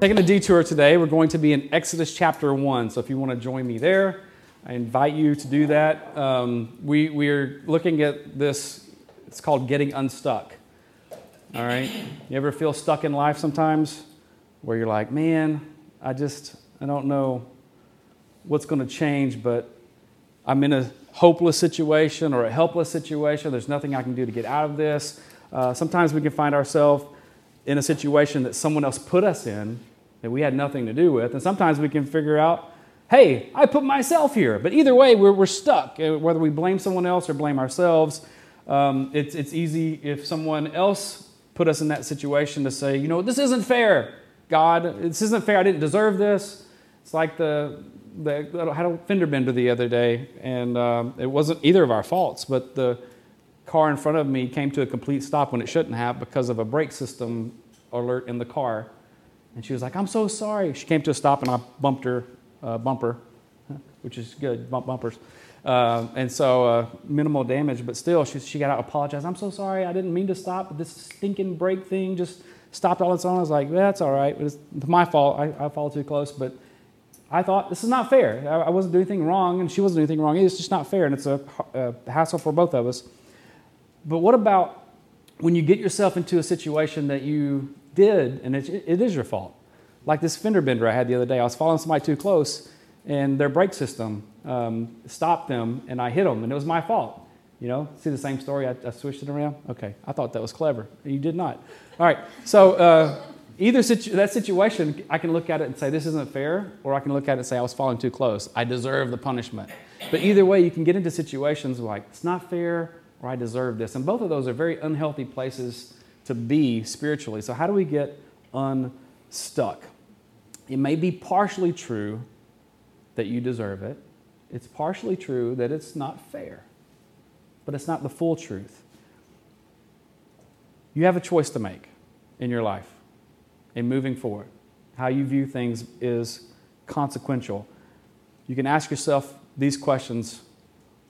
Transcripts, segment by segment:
Taking a detour today, we're going to be in Exodus chapter 1. So if you want to join me there, I invite you to do that. Um, we, we are looking at this, it's called Getting Unstuck. All right? You ever feel stuck in life sometimes where you're like, man, I just, I don't know what's going to change, but I'm in a hopeless situation or a helpless situation. There's nothing I can do to get out of this. Uh, sometimes we can find ourselves in a situation that someone else put us in that we had nothing to do with. And sometimes we can figure out, hey, I put myself here. But either way, we're, we're stuck. Whether we blame someone else or blame ourselves, um, it's, it's easy if someone else put us in that situation to say, you know, this isn't fair, God. This isn't fair. I didn't deserve this. It's like the, the I had a fender bender the other day, and um, it wasn't either of our faults, but the car in front of me came to a complete stop when it shouldn't have because of a brake system alert in the car. And she was like, I'm so sorry. She came to a stop and I bumped her uh, bumper, which is good, bump bumpers. Uh, and so uh, minimal damage, but still, she, she got out apologized. I'm so sorry. I didn't mean to stop, this stinking brake thing just stopped all its own. I was like, that's all right. It's my fault. I, I followed too close, but I thought this is not fair. I, I, wasn't doing anything wrong, and she wasn't doing anything wrong. It's just not fair, and it's a, a hassle for both of us. But what about when you get yourself into a situation that you did, and it, it is your fault. Like this fender bender I had the other day. I was following somebody too close, and their brake system um, stopped them, and I hit them, and it was my fault. You know, see the same story? I, I, switched it around. Okay, I thought that was clever. You did not. All right, so uh, either situ- that situation, I can look at it and say this isn't fair, or I can look at it and say I was following too close. I deserve the punishment. But either way, you can get into situations like it's not fair, or I deserve this, and both of those are very unhealthy places to be spiritually. So, how do we get unstuck? It may be partially true that you deserve it, it's partially true that it's not fair, but it's not the full truth. You have a choice to make in your life in moving forward. How you view things is consequential. You can ask yourself these questions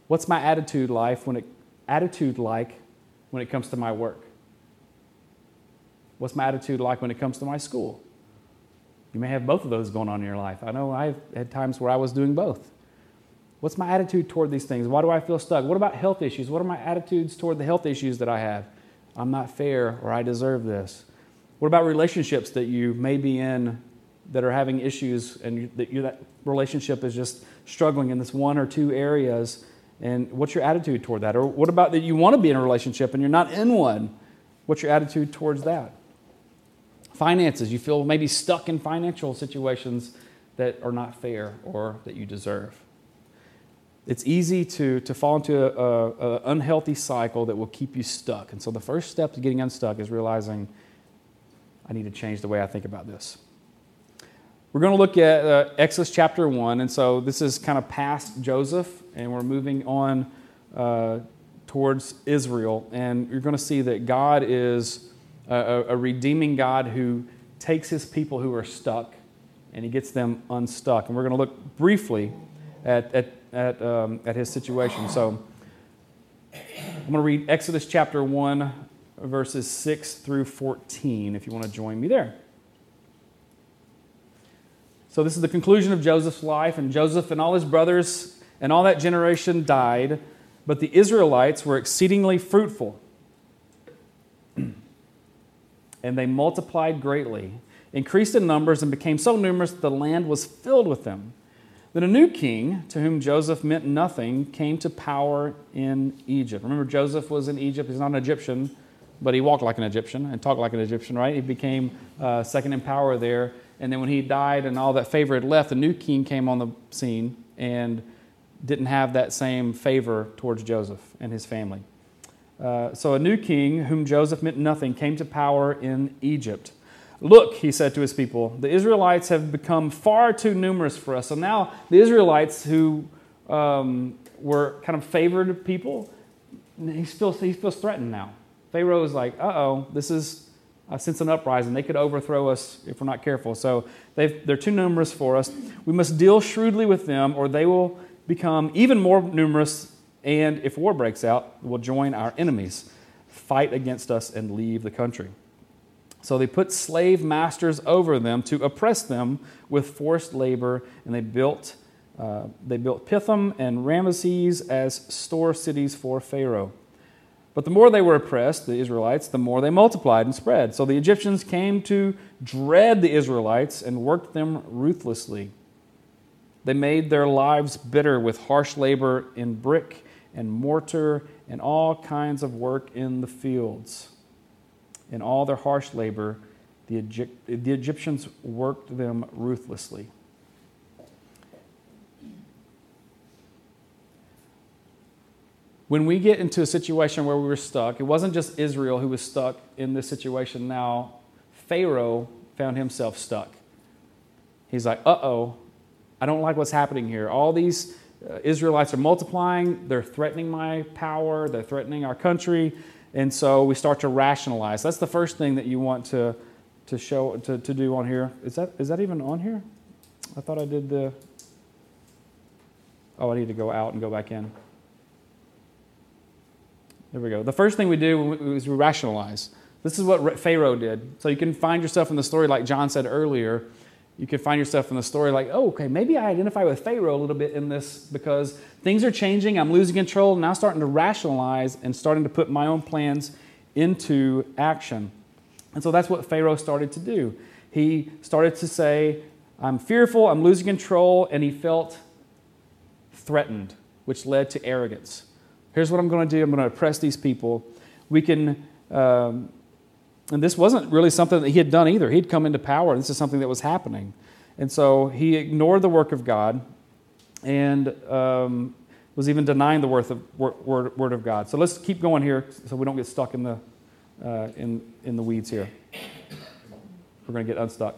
What's my attitude life when it, attitude like when it comes to my work? What's my attitude like when it comes to my school? You may have both of those going on in your life. I know I've had times where I was doing both. What's my attitude toward these things? Why do I feel stuck? What about health issues? What are my attitudes toward the health issues that I have? I'm not fair or I deserve this. What about relationships that you may be in that are having issues and you, that you, that relationship is just struggling in this one or two areas? And what's your attitude toward that? Or what about that you want to be in a relationship and you're not in one? What's your attitude towards that? Finances, you feel maybe stuck in financial situations that are not fair or that you deserve. It's easy to, to fall into an unhealthy cycle that will keep you stuck. And so the first step to getting unstuck is realizing I need to change the way I think about this. We're going to look at uh, Exodus chapter 1. And so this is kind of past Joseph, and we're moving on uh, towards Israel. And you're going to see that God is a, a redeeming God who takes his people who are stuck and he gets them unstuck. And we're going to look briefly at, at, at, um, at his situation. So I'm going to read Exodus chapter 1, verses 6 through 14, if you want to join me there. So, this is the conclusion of Joseph's life, and Joseph and all his brothers and all that generation died, but the Israelites were exceedingly fruitful and they multiplied greatly, increased in numbers, and became so numerous that the land was filled with them. Then a new king, to whom Joseph meant nothing, came to power in Egypt. Remember, Joseph was in Egypt. He's not an Egyptian, but he walked like an Egyptian and talked like an Egyptian, right? He became uh, second in power there. And then when he died and all that favor had left, a new king came on the scene and didn't have that same favor towards Joseph and his family. Uh, so a new king, whom Joseph meant nothing, came to power in Egypt. Look, he said to his people, the Israelites have become far too numerous for us. So now the Israelites, who um, were kind of favored people, he feels, he feels threatened now. Pharaoh is like, uh oh, this is, Sense an uprising. They could overthrow us if we're not careful. So they're too numerous for us. We must deal shrewdly with them, or they will become even more numerous and if war breaks out, will join our enemies, fight against us, and leave the country. So they put slave masters over them to oppress them with forced labor, and they built, uh, they built Pithom and Ramesses as store cities for Pharaoh. But the more they were oppressed, the Israelites, the more they multiplied and spread. So the Egyptians came to dread the Israelites and worked them ruthlessly. They made their lives bitter with harsh labor in brick and mortar and all kinds of work in the fields. In all their harsh labor, the, Egypt, the Egyptians worked them ruthlessly. When we get into a situation where we were stuck, it wasn't just Israel who was stuck in this situation now. Pharaoh found himself stuck. He's like, uh oh, I don't like what's happening here. All these uh, Israelites are multiplying, they're threatening my power, they're threatening our country, and so we start to rationalize. That's the first thing that you want to, to show to, to do on here. Is that is that even on here? I thought I did the Oh, I need to go out and go back in. There we go. The first thing we do is we rationalize. This is what Pharaoh did. So you can find yourself in the story, like John said earlier, you can find yourself in the story like, oh, okay, maybe I identify with Pharaoh a little bit in this because things are changing, I'm losing control, now starting to rationalize and starting to put my own plans into action. And so that's what Pharaoh started to do. He started to say, I'm fearful, I'm losing control, and he felt threatened, which led to arrogance. Here's what I'm going to do I'm going to oppress these people. We can um, and this wasn't really something that he had done either. He'd come into power, and this is something that was happening. And so he ignored the work of God and um, was even denying the word of, word, word of God. So let's keep going here so we don't get stuck in the, uh, in, in the weeds here. We're going to get unstuck.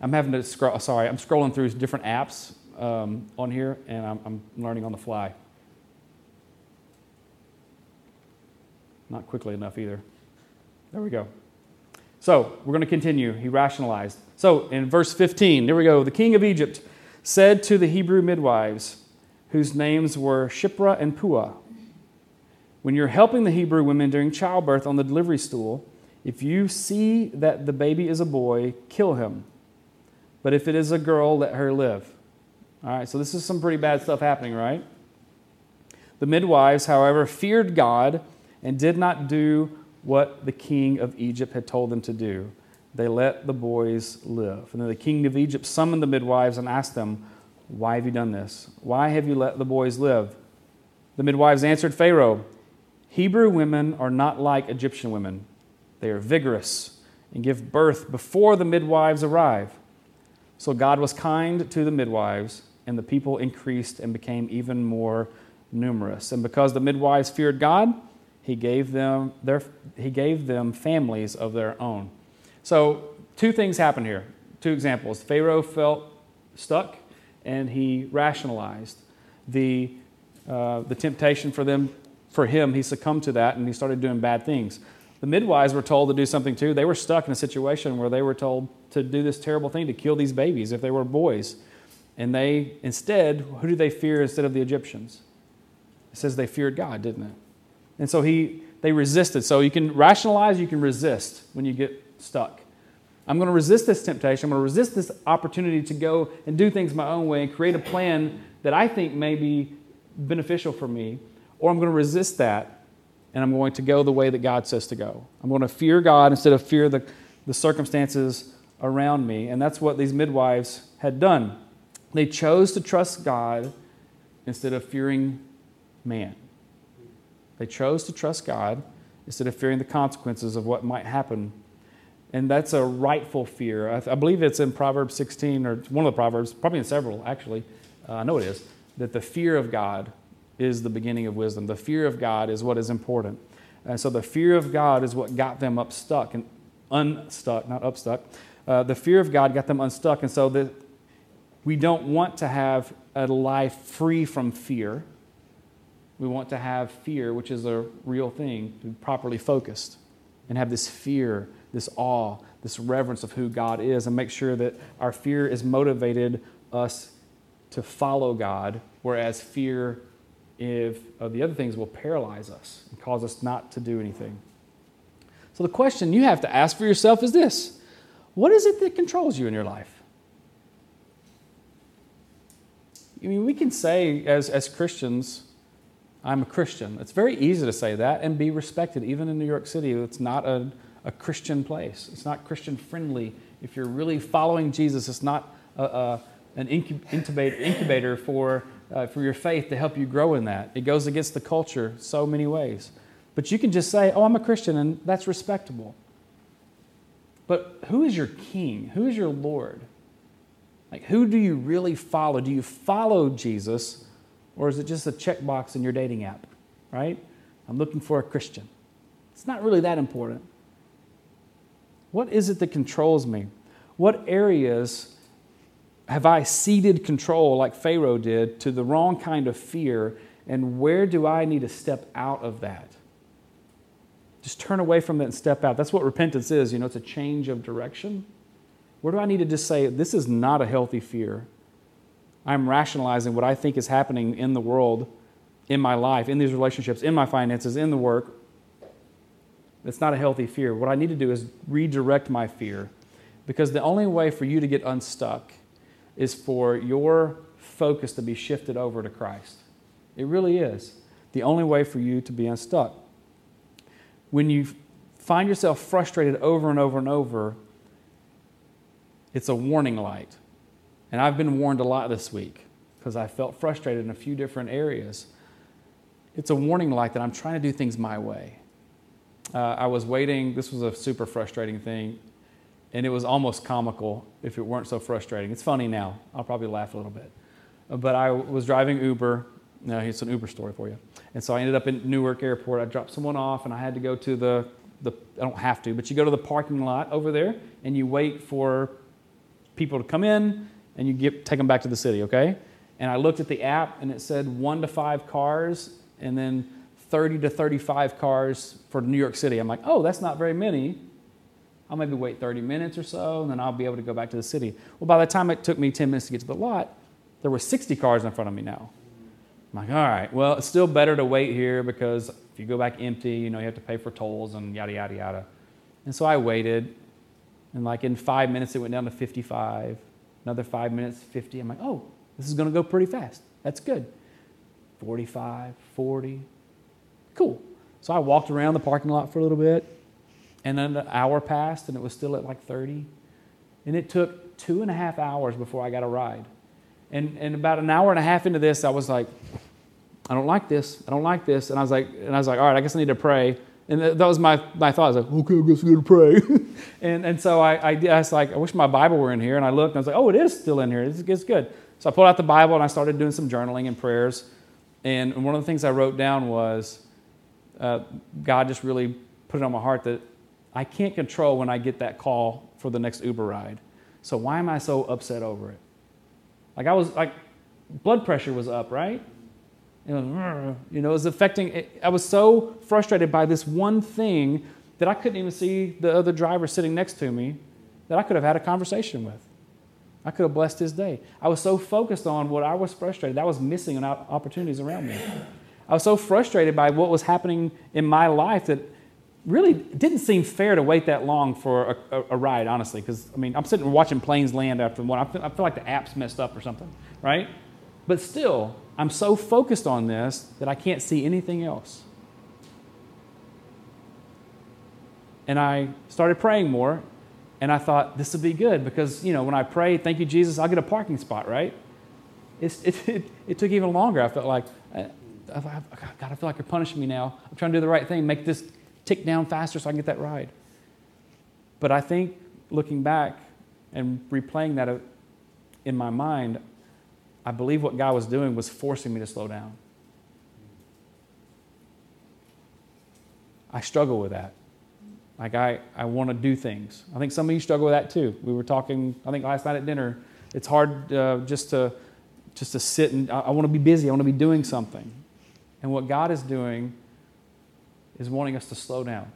I'm having to scroll, sorry, I'm scrolling through different apps um, on here, and I'm, I'm learning on the fly. Not quickly enough either. There we go. So we're going to continue. He rationalized. So in verse 15, there we go. The king of Egypt said to the Hebrew midwives, whose names were Shiphrah and Puah, When you're helping the Hebrew women during childbirth on the delivery stool, if you see that the baby is a boy, kill him. But if it is a girl, let her live. All right, so this is some pretty bad stuff happening, right? The midwives, however, feared God and did not do what the king of Egypt had told them to do. They let the boys live. And then the king of Egypt summoned the midwives and asked them, Why have you done this? Why have you let the boys live? The midwives answered Pharaoh, Hebrew women are not like Egyptian women. They are vigorous and give birth before the midwives arrive. So God was kind to the midwives, and the people increased and became even more numerous. And because the midwives feared God, he gave them, their, he gave them families of their own. So, two things happen here. Two examples. Pharaoh felt stuck and he rationalized. The, uh, the temptation for them, for him, he succumbed to that and he started doing bad things. The midwives were told to do something too. They were stuck in a situation where they were told to do this terrible thing to kill these babies if they were boys. And they, instead, who did they fear instead of the Egyptians? It says they feared God, didn't it? And so he, they resisted. So you can rationalize, you can resist when you get stuck. I'm going to resist this temptation. I'm going to resist this opportunity to go and do things my own way and create a plan that I think may be beneficial for me. Or I'm going to resist that and I'm going to go the way that God says to go. I'm going to fear God instead of fear the, the circumstances around me. And that's what these midwives had done. They chose to trust God instead of fearing man. They chose to trust God instead of fearing the consequences of what might happen. And that's a rightful fear. I, I believe it's in Proverbs 16 or one of the Proverbs, probably in several actually. Uh, I know it is, that the fear of God is the beginning of wisdom. The fear of God is what is important. And so the fear of God is what got them upstuck and unstuck, not upstuck. Uh, the fear of God got them unstuck. And so the, we don't want to have a life free from fear. We want to have fear, which is a real thing, to be properly focused and have this fear, this awe, this reverence of who God is, and make sure that our fear is motivated us to follow God, whereas fear if, of the other things will paralyze us and cause us not to do anything. So the question you have to ask for yourself is this What is it that controls you in your life? I mean, we can say as, as Christians, I'm a Christian. It's very easy to say that and be respected. Even in New York City, it's not a, a Christian place. It's not Christian friendly. If you're really following Jesus, it's not a, a, an incubator, incubator for, uh, for your faith to help you grow in that. It goes against the culture so many ways. But you can just say, oh, I'm a Christian, and that's respectable. But who is your king? Who is your Lord? Like, who do you really follow? Do you follow Jesus, or is it just a checkbox in your dating app, right? I'm looking for a Christian. It's not really that important. What is it that controls me? What areas have I ceded control, like Pharaoh did, to the wrong kind of fear? And where do I need to step out of that? Just turn away from that and step out. That's what repentance is. You know, it's a change of direction. Where do I need to just say, this is not a healthy fear? I'm rationalizing what I think is happening in the world, in my life, in these relationships, in my finances, in the work. It's not a healthy fear. What I need to do is redirect my fear because the only way for you to get unstuck is for your focus to be shifted over to Christ. It really is. The only way for you to be unstuck. When you find yourself frustrated over and over and over, it's a warning light. And I've been warned a lot this week because I felt frustrated in a few different areas. It's a warning light that I'm trying to do things my way. Uh, I was waiting, this was a super frustrating thing, and it was almost comical if it weren't so frustrating. It's funny now. I'll probably laugh a little bit. Uh, but I was driving Uber. No, it's an Uber story for you. And so I ended up in Newark Airport. I dropped someone off, and I had to go to the, the I don't have to, but you go to the parking lot over there, and you wait for people to come in and you get, take them back to the city, okay? And I looked at the app and it said one to five cars and then 30 to 35 cars for New York City. I'm like, oh, that's not very many. I'll maybe wait 30 minutes or so and then I'll be able to go back to the city. Well, by the time it took me 10 minutes to get to the lot, there were 60 cars in front of me now. I'm like, all right, well, it's still better to wait here because if you go back empty, you know, you have to pay for tolls and yada, yada, yada. And so I waited and like in five minutes, it went down to 55. Another five minutes, 50. I'm like, oh, this is going to go pretty fast. That's good. 45, 40. Cool. So I walked around the parking lot for a little bit. And then an hour passed and it was still at like 30. And it took two and a half hours before I got a ride. And, and about an hour and a half into this, I was like, I don't like this. I don't like this. And I was like, and I was like, all right, I guess I need to pray. And that was my, my thought. I was like, okay, I guess I'm going to pray. and, and so I, I, I was like, I wish my Bible were in here. And I looked and I was like, oh, it is still in here. It's, it's good. So I pulled out the Bible and I started doing some journaling and prayers. And one of the things I wrote down was uh, God just really put it on my heart that I can't control when I get that call for the next Uber ride. So why am I so upset over it? Like I was like, blood pressure was up, right? You know, you know, it was affecting. I was so frustrated by this one thing that I couldn't even see the other driver sitting next to me that I could have had a conversation with. I could have blessed his day. I was so focused on what I was frustrated. I was missing on opportunities around me. I was so frustrated by what was happening in my life that really didn't seem fair to wait that long for a, a, a ride, honestly. Because, I mean, I'm sitting watching planes land after one. I feel, I feel like the app's messed up or something, right? But still, I'm so focused on this that I can't see anything else. And I started praying more, and I thought, this will be good because, you know, when I pray, thank you, Jesus, I'll get a parking spot, right? It, it, it, took even longer. I felt like, uh, I, I, oh, God, I feel like you're punishing me now. I'm trying to do the right thing, make this tick down faster so I can get that ride. But I think looking back and replaying that uh, in my mind, I believe what God was doing was forcing me to slow down. I struggle with that. Like, I, I want to do things. I think some of you struggle with that too. We were talking, I think, last night at dinner. It's hard uh, just, to, just to sit and I, I want to be busy. I want to be doing something. And what God is doing is wanting us to slow down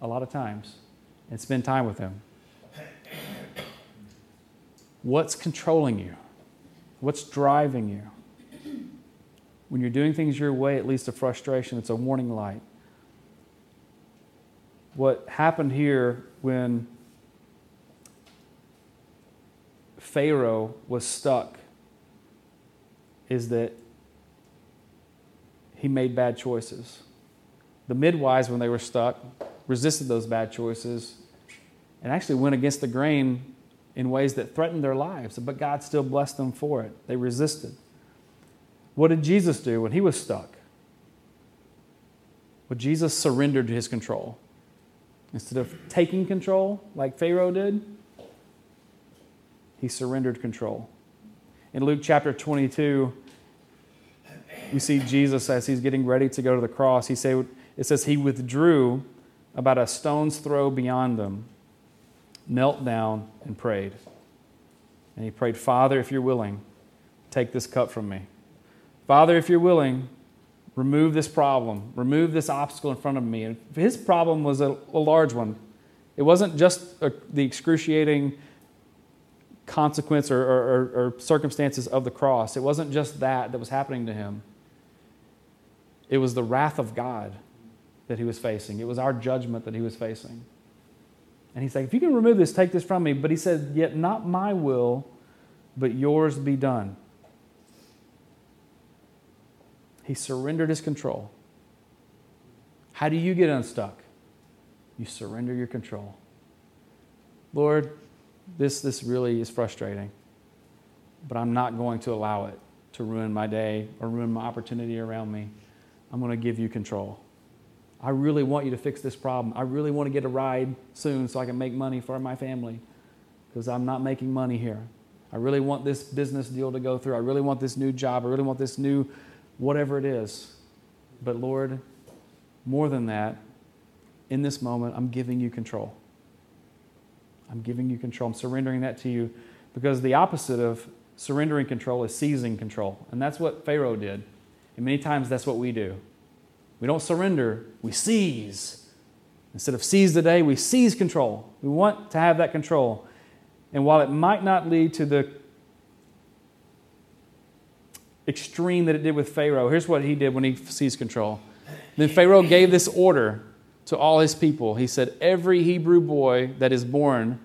a lot of times and spend time with Him. What's controlling you? What's driving you? When you're doing things your way, it leads to frustration. It's a warning light what happened here when Pharaoh was stuck is that he made bad choices. The midwives, when they were stuck, resisted those bad choices and actually went against the grain in ways that threatened their lives, but God still blessed them for it. They resisted. What did Jesus do when he was stuck? Well, Jesus surrendered to his control. Instead of taking control like Pharaoh did, he surrendered control. In Luke chapter 22, we see Jesus as he's getting ready to go to the cross. He say, it says he withdrew about a stone's throw beyond them, knelt down, and prayed. And he prayed, Father, if you're willing, take this cup from me. Father, if you're willing, remove this problem, remove this obstacle in front of me. And his problem was a, a large one. It wasn't just a, the excruciating consequence or, or, or circumstances of the cross, it wasn't just that that was happening to him. It was the wrath of God that he was facing, it was our judgment that he was facing. And he's like, if you can remove this, take this from me. But he said, Yet not my will, but yours be done. He surrendered his control. How do you get unstuck? You surrender your control. Lord, this, this really is frustrating, but I'm not going to allow it to ruin my day or ruin my opportunity around me. I'm going to give you control. I really want you to fix this problem. I really want to get a ride soon so I can make money for my family because I'm not making money here. I really want this business deal to go through. I really want this new job. I really want this new whatever it is. But Lord, more than that, in this moment, I'm giving you control. I'm giving you control. I'm surrendering that to you because the opposite of surrendering control is seizing control. And that's what Pharaoh did. And many times that's what we do. We don't surrender, we seize. Instead of seize the day, we seize control. We want to have that control. And while it might not lead to the extreme that it did with Pharaoh, here's what he did when he seized control. Then Pharaoh gave this order to all his people. He said, Every Hebrew boy that is born,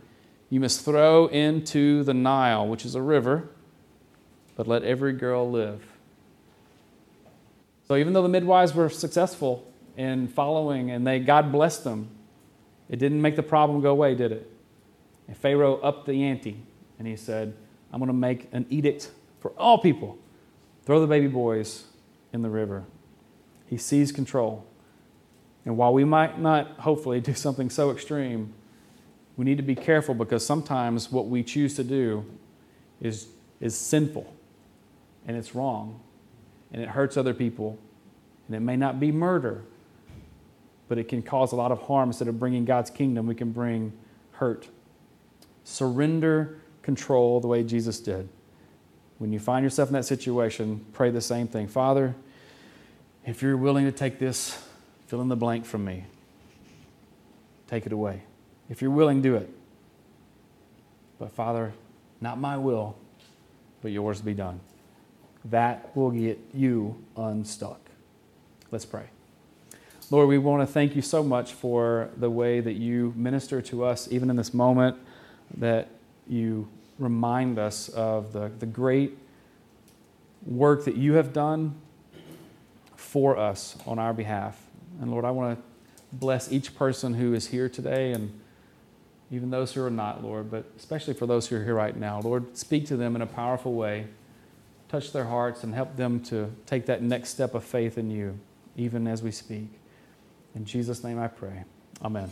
you must throw into the Nile, which is a river, but let every girl live. So even though the midwives were successful in following and they God blessed them, it didn't make the problem go away, did it? And Pharaoh upped the ante and he said, I'm going to make an edict for all people Throw the baby boys in the river. He seized control. And while we might not, hopefully, do something so extreme, we need to be careful because sometimes what we choose to do is, is sinful and it's wrong and it hurts other people. And it may not be murder, but it can cause a lot of harm. Instead of bringing God's kingdom, we can bring hurt. Surrender control the way Jesus did. When you find yourself in that situation, pray the same thing. Father, if you're willing to take this, fill in the blank from me, take it away. If you're willing, do it. But Father, not my will, but yours be done. That will get you unstuck. Let's pray. Lord, we want to thank you so much for the way that you minister to us, even in this moment, that you remind us of the, the great work that you have done for us on our behalf. And Lord, I want to bless each person who is here today and even those who are not, Lord, but especially for those who are here right now. Lord, speak to them in a powerful way. Touch their hearts and help them to take that next step of faith in you, even as we speak. In Jesus' name I pray. Amen.